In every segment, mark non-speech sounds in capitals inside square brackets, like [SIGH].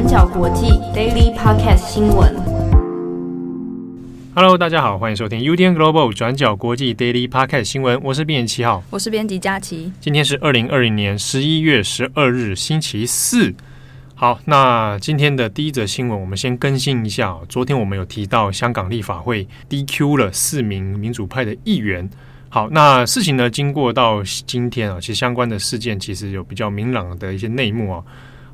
转角国际 Daily Podcast 新闻。Hello，大家好，欢迎收听 UDN Global 转角国际 Daily Podcast 新闻。我是编辑七号，我是编辑佳琪。今天是二零二零年十一月十二日，星期四。好，那今天的第一则新闻，我们先更新一下。昨天我们有提到香港立法会 DQ 了四名民主派的议员。好，那事情呢，经过到今天啊，其实相关的事件其实有比较明朗的一些内幕啊。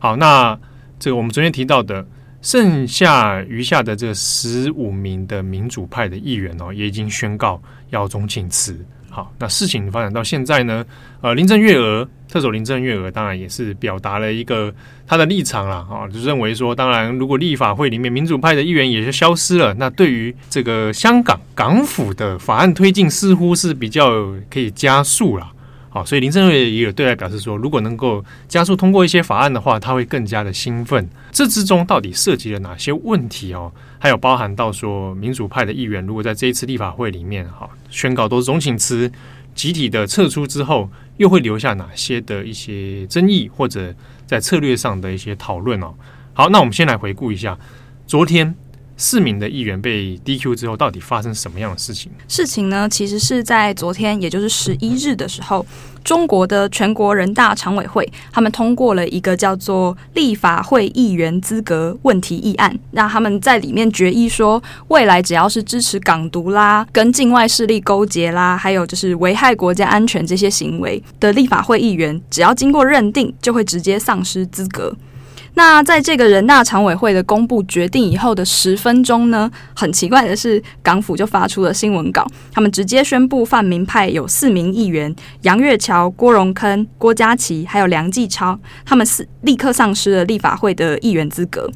好，那这个我们昨天提到的，剩下余下的这十五名的民主派的议员哦，也已经宣告要总请辞。好，那事情发展到现在呢，呃，林郑月娥，特首林郑月娥当然也是表达了一个他的立场啦，啊，就认为说，当然如果立法会里面民主派的议员也是消失了，那对于这个香港港府的法案推进似乎是比较可以加速了。好，所以林郑月也有对外表示说，如果能够加速通过一些法案的话，他会更加的兴奋。这之中到底涉及了哪些问题哦？还有包含到说，民主派的议员如果在这一次立法会里面哈宣告都是总请辞，集体的撤出之后，又会留下哪些的一些争议，或者在策略上的一些讨论哦？好，那我们先来回顾一下昨天。四名的议员被 DQ 之后，到底发生什么样的事情？事情呢，其实是在昨天，也就是十一日的时候，中国的全国人大常委会他们通过了一个叫做《立法会议员资格问题议案》，让他们在里面决议说，未来只要是支持港独啦、跟境外势力勾结啦，还有就是危害国家安全这些行为的立法会议员，只要经过认定，就会直接丧失资格。那在这个人大常委会的公布决定以后的十分钟呢，很奇怪的是，港府就发出了新闻稿，他们直接宣布泛民派有四名议员杨岳桥、郭荣铿、郭家琪，还有梁继超，他们是立刻丧失了立法会的议员资格。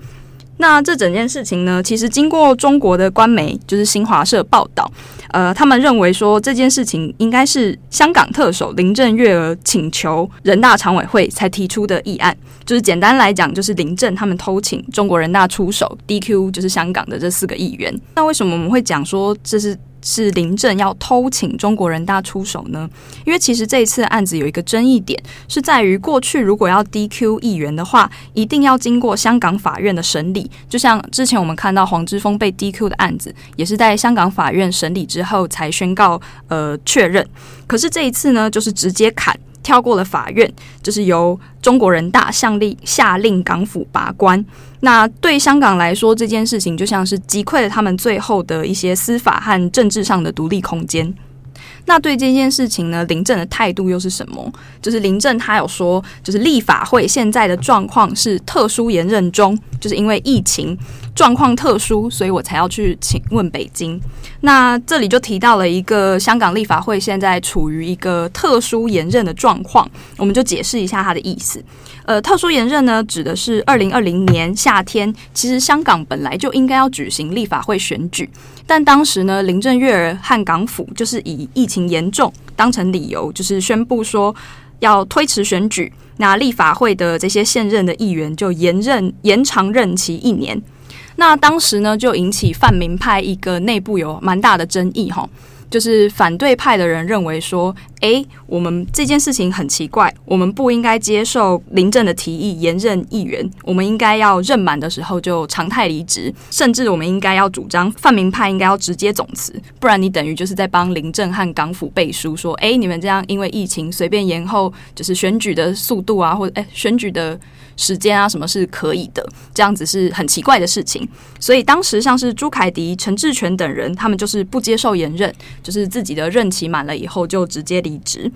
那这整件事情呢，其实经过中国的官媒就是新华社报道，呃，他们认为说这件事情应该是香港特首林郑月娥请求人大常委会才提出的议案，就是简单来讲，就是林郑他们偷请中国人大出手 DQ，就是香港的这四个议员。那为什么我们会讲说这是？是林郑要偷请中国人大出手呢？因为其实这一次案子有一个争议点，是在于过去如果要 DQ 议员的话，一定要经过香港法院的审理。就像之前我们看到黄之锋被 DQ 的案子，也是在香港法院审理之后才宣告呃确认。可是这一次呢，就是直接砍。跳过了法院，就是由中国人大下令下令港府把关。那对香港来说，这件事情就像是击溃了他们最后的一些司法和政治上的独立空间。那对这件事情呢，林郑的态度又是什么？就是林郑他有说，就是立法会现在的状况是特殊延任中，就是因为疫情状况特殊，所以我才要去请问北京。那这里就提到了一个香港立法会现在处于一个特殊延任的状况，我们就解释一下它的意思。呃，特殊延任呢，指的是二零二零年夏天，其实香港本来就应该要举行立法会选举，但当时呢，林郑月娥和港府就是以疫情严重当成理由，就是宣布说要推迟选举，那立法会的这些现任的议员就延任延长任期一年。那当时呢，就引起泛民派一个内部有蛮大的争议哈，就是反对派的人认为说，诶，我们这件事情很奇怪，我们不应该接受林郑的提议延任议员，我们应该要任满的时候就常态离职，甚至我们应该要主张泛民派应该要直接总辞，不然你等于就是在帮林郑和港府背书，说，诶，你们这样因为疫情随便延后，就是选举的速度啊，或者诶选举的。时间啊，什么是可以的？这样子是很奇怪的事情。所以当时像是朱凯迪、陈志全等人，他们就是不接受延任，就是自己的任期满了以后就直接离职。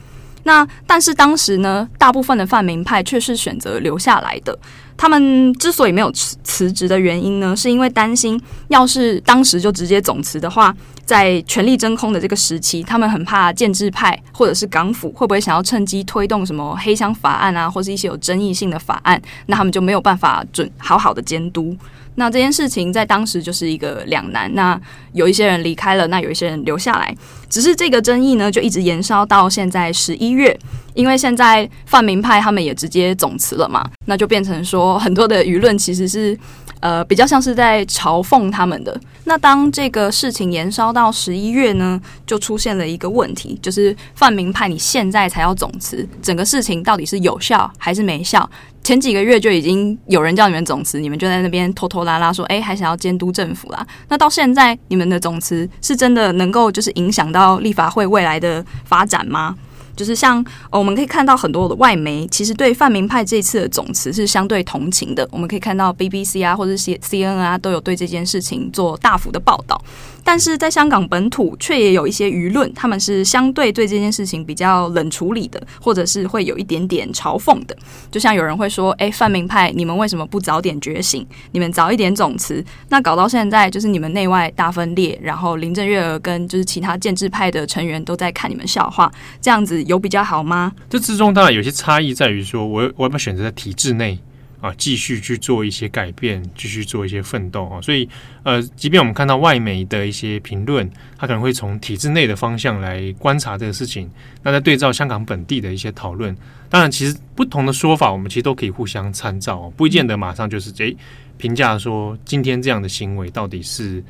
那但是当时呢，大部分的泛民派却是选择留下来的。他们之所以没有辞辞职的原因呢，是因为担心，要是当时就直接总辞的话，在权力真空的这个时期，他们很怕建制派或者是港府会不会想要趁机推动什么黑箱法案啊，或是一些有争议性的法案，那他们就没有办法准好好的监督。那这件事情在当时就是一个两难。那有一些人离开了，那有一些人留下来。只是这个争议呢，就一直延烧到现在十一月，因为现在泛民派他们也直接总辞了嘛，那就变成说很多的舆论其实是呃，比较像是在嘲讽他们的。那当这个事情延烧到十一月呢，就出现了一个问题，就是泛民派你现在才要总辞，整个事情到底是有效还是没效？前几个月就已经有人叫你们总辞，你们就在那边拖拖拉拉说，哎，还想要监督政府啦。那到现在，你们的总辞是真的能够就是影响到立法会未来的发展吗？就是像、我们可以看到很多的外媒，其实对泛民派这次的总辞是相对同情的。我们可以看到 BBC 啊，或者 C C N 啊，都有对这件事情做大幅的报道。但是在香港本土，却也有一些舆论，他们是相对对这件事情比较冷处理的，或者是会有一点点嘲讽的。就像有人会说：“哎，泛民派，你们为什么不早点觉醒？你们早一点总辞，那搞到现在就是你们内外大分裂，然后林郑月娥跟就是其他建制派的成员都在看你们笑话，这样子有比较好吗？”这之中当然有些差异在于说，我我要不要选择在体制内？啊，继续去做一些改变，继续做一些奋斗啊！所以，呃，即便我们看到外媒的一些评论，他可能会从体制内的方向来观察这个事情，那在对照香港本地的一些讨论，当然，其实不同的说法，我们其实都可以互相参照，不见得马上就是诶评价说今天这样的行为到底是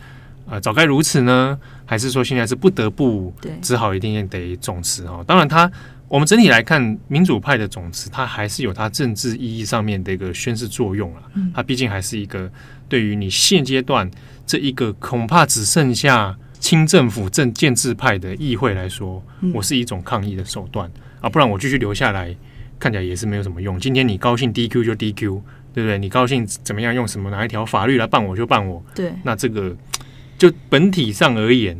呃早该如此呢，还是说现在是不得不只好一定得总辞啊？当然，他。我们整体来看，民主派的总辞，它还是有它政治意义上面的一个宣示作用了。它毕竟还是一个对于你现阶段这一个恐怕只剩下清政府、政建制派的议会来说，我是一种抗议的手段啊，不然我继续留下来，看起来也是没有什么用。今天你高兴 DQ 就 DQ，对不对？你高兴怎么样用什么哪一条法律来办我就办我，对，那这个就本体上而言。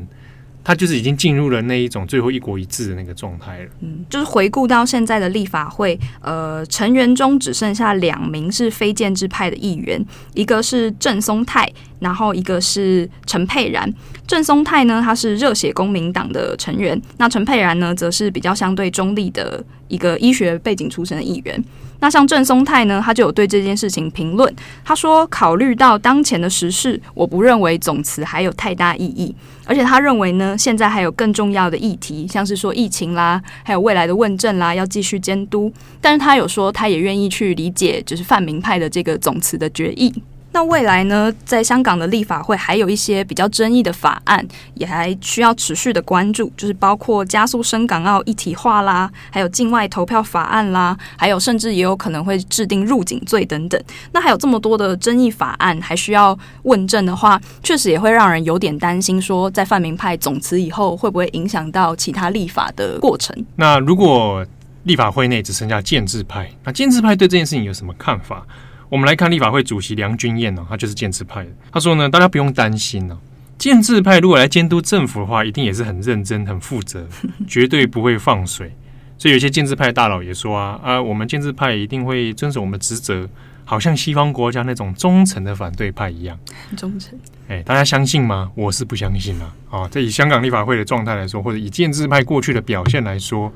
他就是已经进入了那一种最后一国一制的那个状态了。嗯，就是回顾到现在的立法会，呃，成员中只剩下两名是非建制派的议员，一个是郑松泰，然后一个是陈佩然。郑松泰呢，他是热血公民党的成员，那陈佩然呢，则是比较相对中立的一个医学背景出身的议员。那像郑松泰呢，他就有对这件事情评论，他说：“考虑到当前的时事，我不认为总辞还有太大意义。”而且他认为呢，现在还有更重要的议题，像是说疫情啦，还有未来的问政啦，要继续监督。但是他有说，他也愿意去理解，就是泛民派的这个总辞的决议。那未来呢，在香港的立法会还有一些比较争议的法案，也还需要持续的关注，就是包括加速深港澳一体化啦，还有境外投票法案啦，还有甚至也有可能会制定入境罪等等。那还有这么多的争议法案，还需要问政的话，确实也会让人有点担心，说在泛民派总辞以后，会不会影响到其他立法的过程？那如果立法会内只剩下建制派，那建制派对这件事情有什么看法？我们来看立法会主席梁君彦呢，他就是建制派的。他说呢，大家不用担心呢，建制派如果来监督政府的话，一定也是很认真、很负责，[LAUGHS] 绝对不会放水。所以有些建制派大佬也说啊啊，我们建制派一定会遵守我们职责，好像西方国家那种忠诚的反对派一样。忠诚？哎，大家相信吗？我是不相信啊。啊，这以香港立法会的状态来说，或者以建制派过去的表现来说，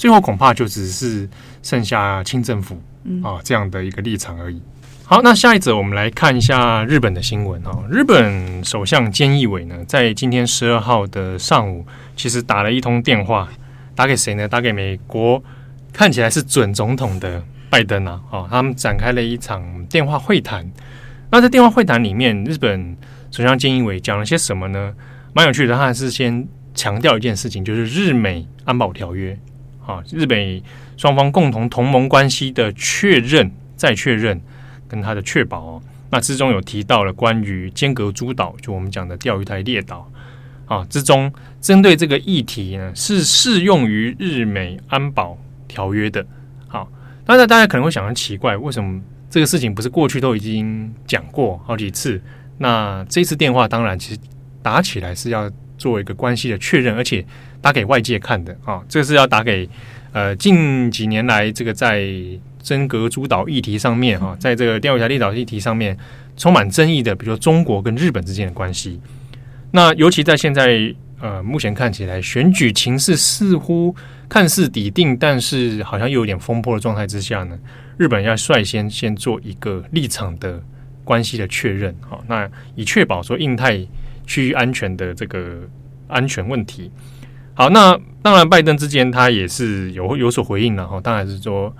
最后恐怕就只是剩下清政府啊这样的一个立场而已。好，那下一则我们来看一下日本的新闻哈。日本首相菅义伟呢，在今天十二号的上午，其实打了一通电话，打给谁呢？打给美国看起来是准总统的拜登啊。哦，他们展开了一场电话会谈。那在电话会谈里面，日本首相菅义伟讲了些什么呢？蛮有趣的，他还是先强调一件事情，就是日美安保条约啊，日美双方共同同盟关系的确认，再确认。跟他的确保哦，那之中有提到了关于尖阁诸岛，就我们讲的钓鱼台列岛啊，之中针对这个议题呢，是适用于日美安保条约的。好，那大家可能会想很奇怪，为什么这个事情不是过去都已经讲过好几次？那这次电话当然其实打起来是要做一个关系的确认，而且打给外界看的啊，这是要打给呃近几年来这个在。真格主导议题上面，哈，在这个钓鱼台列岛议题上面充满争议的，比如说中国跟日本之间的关系。那尤其在现在，呃，目前看起来选举情势似乎看似底定，但是好像又有点风波的状态之下呢，日本要率先先做一个立场的关系的确认，哈，那以确保说印太区域安全的这个安全问题。好，那当然拜登之间他也是有有所回应了，哈，当然是说。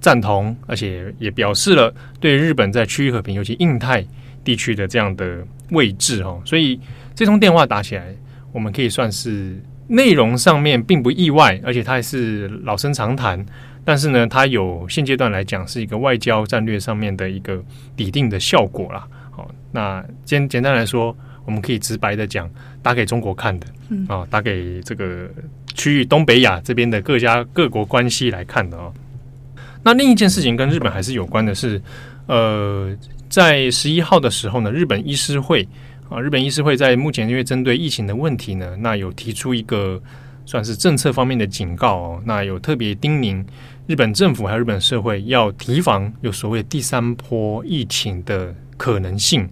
赞同，而且也表示了对日本在区域和平，尤其印太地区的这样的位置哦，所以这通电话打起来，我们可以算是内容上面并不意外，而且它还是老生常谈。但是呢，它有现阶段来讲是一个外交战略上面的一个底定的效果啦。好，那简简单来说，我们可以直白的讲，打给中国看的，啊，打给这个区域东北亚这边的各家各国关系来看的哦。那另一件事情跟日本还是有关的是，呃。在十一号的时候呢，日本医师会啊，日本医师会在目前因为针对疫情的问题呢，那有提出一个算是政策方面的警告哦，那有特别叮咛日本政府还有日本社会要提防有所谓第三波疫情的可能性。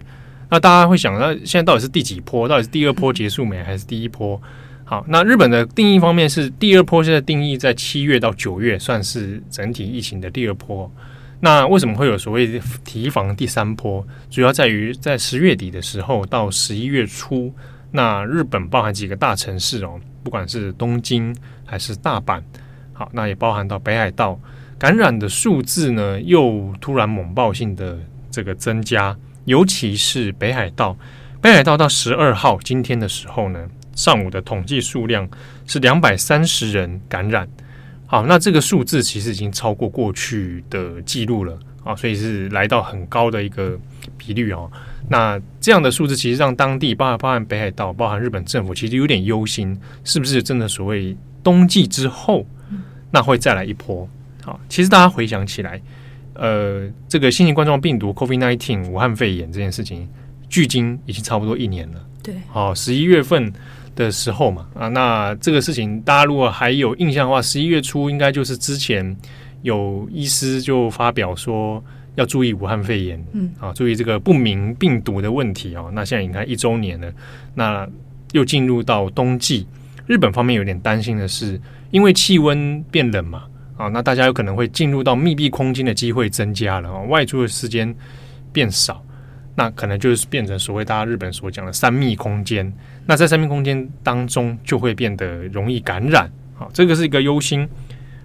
那大家会想，那现在到底是第几波？到底是第二波结束没？还是第一波？好，那日本的定义方面是第二波，现在定义在七月到九月，算是整体疫情的第二波。那为什么会有所谓提防第三波？主要在于在十月底的时候到十一月初，那日本包含几个大城市哦，不管是东京还是大阪，好，那也包含到北海道，感染的数字呢又突然猛爆性的这个增加，尤其是北海道，北海道到十二号今天的时候呢，上午的统计数量是两百三十人感染。好，那这个数字其实已经超过过去的记录了啊，所以是来到很高的一个比率哦。那这样的数字其实让当地包含包含北海道、包含日本政府，其实有点忧心，是不是真的所谓冬季之后，那会再来一波？好，其实大家回想起来，呃，这个新型冠状病毒 （COVID-19） 武汉肺炎这件事情，距今已经差不多一年了。对，好，十一月份。的时候嘛，啊，那这个事情大家如果还有印象的话，十一月初应该就是之前有医师就发表说要注意武汉肺炎，嗯，啊，注意这个不明病毒的问题哦。那现在你看一周年了，那又进入到冬季，日本方面有点担心的是，因为气温变冷嘛，啊，那大家有可能会进入到密闭空间的机会增加了，啊，外出的时间变少。那可能就是变成所谓大家日本所讲的三密空间。那在三密空间当中，就会变得容易感染。好，这个是一个忧心。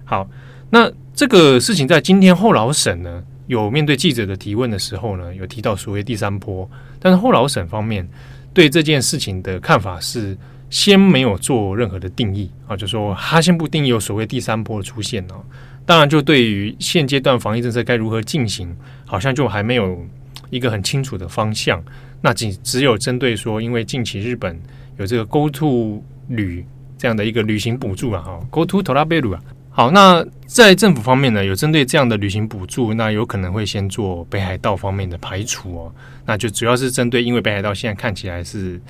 好，那这个事情在今天后老省呢，有面对记者的提问的时候呢，有提到所谓第三波。但是后老省方面对这件事情的看法是，先没有做任何的定义啊，就说他先不定义有所谓第三波的出现哦。当然，就对于现阶段防疫政策该如何进行，好像就还没有。一个很清楚的方向，那仅只有针对说，因为近期日本有这个 Go To 旅这样的一个旅行补助啊，哈，Go To トラベル啊，好，那在政府方面呢，有针对这样的旅行补助，那有可能会先做北海道方面的排除哦，那就主要是针对，因为北海道现在看起来是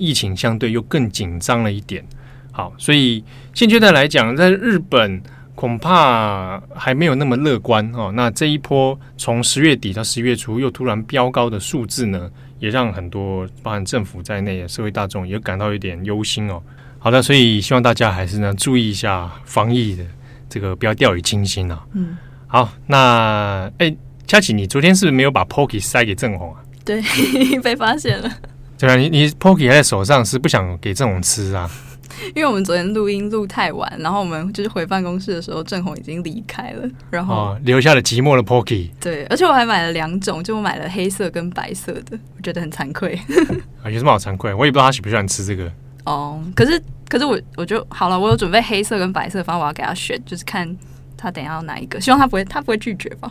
疫情相对又更紧张了一点，好，所以现阶段来讲，在日本。恐怕还没有那么乐观哦。那这一波从十月底到十月初又突然飙高的数字呢，也让很多包含政府在内的社会大众也感到有点忧心哦。好的，所以希望大家还是呢注意一下防疫的这个，不要掉以轻心啊。嗯，好，那哎，佳琪，你昨天是不是没有把 Pocky 塞给郑红啊？对，[LAUGHS] 被发现了。对啊，你你 Pocky 还在手上，是不想给郑红吃啊？[LAUGHS] 因为我们昨天录音录太晚，然后我们就是回办公室的时候，郑红已经离开了，然后、哦、留下了寂寞的 Pocky。对，而且我还买了两种，就我买了黑色跟白色的，我觉得很惭愧。[LAUGHS] 啊，有什么好惭愧？我也不知道他喜不喜欢吃这个。哦，可是可是我我就好了，我有准备黑色跟白色，反正我要给他选，就是看他等一下要哪一个，希望他不会他不会拒绝吧。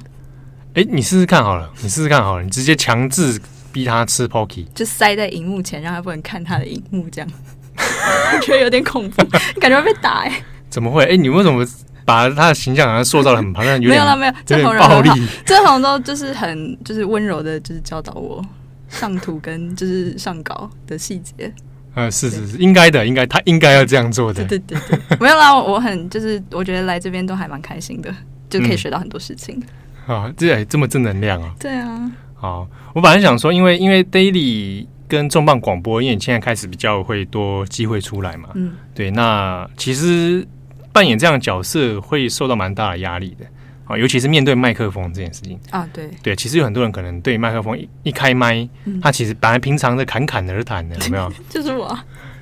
哎，你试试看好了，你试试看好了，你直接强制逼他吃 Pocky，就塞在荧幕前，让他不能看他的荧幕这样。我 [LAUGHS] 觉得有点恐怖，[LAUGHS] 感觉会被打哎、欸！怎么会？哎、欸，你为什么把他的形象好像塑造的很庞然？没有了，没有。这种暴力，这红都就是很就是温柔的，就是教导我上图跟就是上稿的细节。呃，是是是，应该的，应该他应该要这样做的。对对对，对，[LAUGHS] 没有啦，我很就是我觉得来这边都还蛮开心的，就可以学到很多事情。啊、嗯，这这么正能量啊！对啊。好，我本来想说，因为因为 Daily。跟重磅广播，因为你现在开始比较会多机会出来嘛，嗯，对，那其实扮演这样的角色会受到蛮大的压力的啊，尤其是面对麦克风这件事情啊，对，对，其实有很多人可能对麦克风一一开麦，嗯，他其实本来平常的侃侃而谈的，有没有？[LAUGHS] 就是我，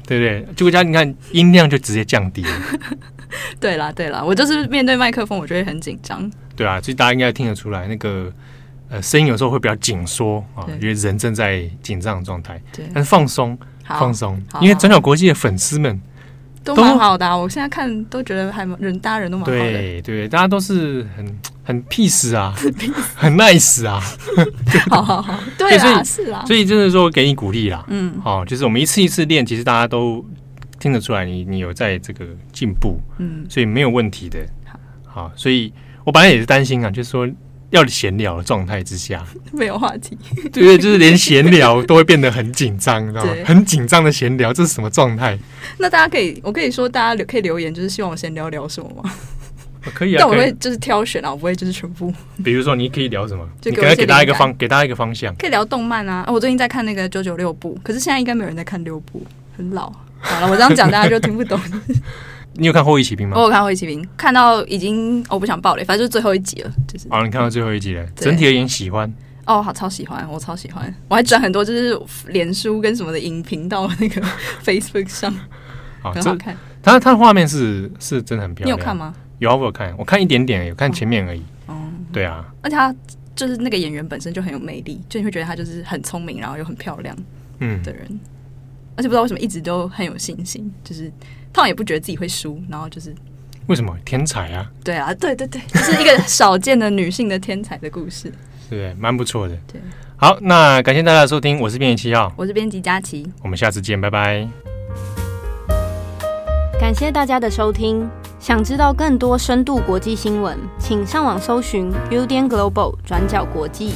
对对，结果加你看音量就直接降低了。[LAUGHS] 对啦对啦，我就是面对麦克风，我觉得很紧张。对啊，所以大家应该听得出来那个。呃，声音有时候会比较紧缩啊，因为人正在紧张的状态。对，但是放松，放松，因为转角国际的粉丝们都蛮好的、啊。我现在看都觉得还蛮人，大家人都蛮好的。对对，大家都是很很 peace 啊，[LAUGHS] 很 nice 啊。[LAUGHS] 好好好，对啊所，以是啊。所以就是说给你鼓励啦。嗯，好、就是我们一次一次练，其实大家都听得出来你，你你有在这个进步，嗯，所以没有问题的。好，好，所以我本来也是担心啊，就是说要闲聊的状态之下，[LAUGHS] 没有话题。对对，就是连闲聊都会变得很紧张，你知道吗？很紧张的闲聊，这是什么状态？那大家可以，我可以说大家留可以留言，就是希望我先聊聊什么吗？可以啊，但我。会就是挑选啊，我不会就是全部。比如说，你可以聊什么？就给大家一个方，给大家一个方向。可以聊动漫啊，啊我最近在看那个九九六部，可是现在应该没有人在看六部，很老。好了，我这样讲大家就听不懂。你有看《后翼骑兵》吗？我有看《后翼骑兵》，看到已经我不想爆了，反正就是最后一集了，就是哦，你看到最后一集了，对整体而言喜欢。哦，好超喜欢，我超喜欢，我还转很多就是脸书跟什么的影评到那个 [LAUGHS] Facebook 上，好，很好看。它它的画面是是真的很漂亮。你有看？吗？有啊，我有看，我看一点点，有看前面而已。哦，对啊，而且他就是那个演员本身就很有魅力，就你会觉得他就是很聪明，然后又很漂亮嗯，的人，而且不知道为什么一直都很有信心，就是他也不觉得自己会输，然后就是为什么天才啊？对啊，对对对，[LAUGHS] 就是一个少见的女性的天才的故事。对？蛮不错的。对，好，那感谢大家的收听，我是编辑七号，我是编辑佳琪，我们下次见，拜拜。感谢大家的收听。想知道更多深度国际新闻，请上网搜寻 Udan Global 转角国际。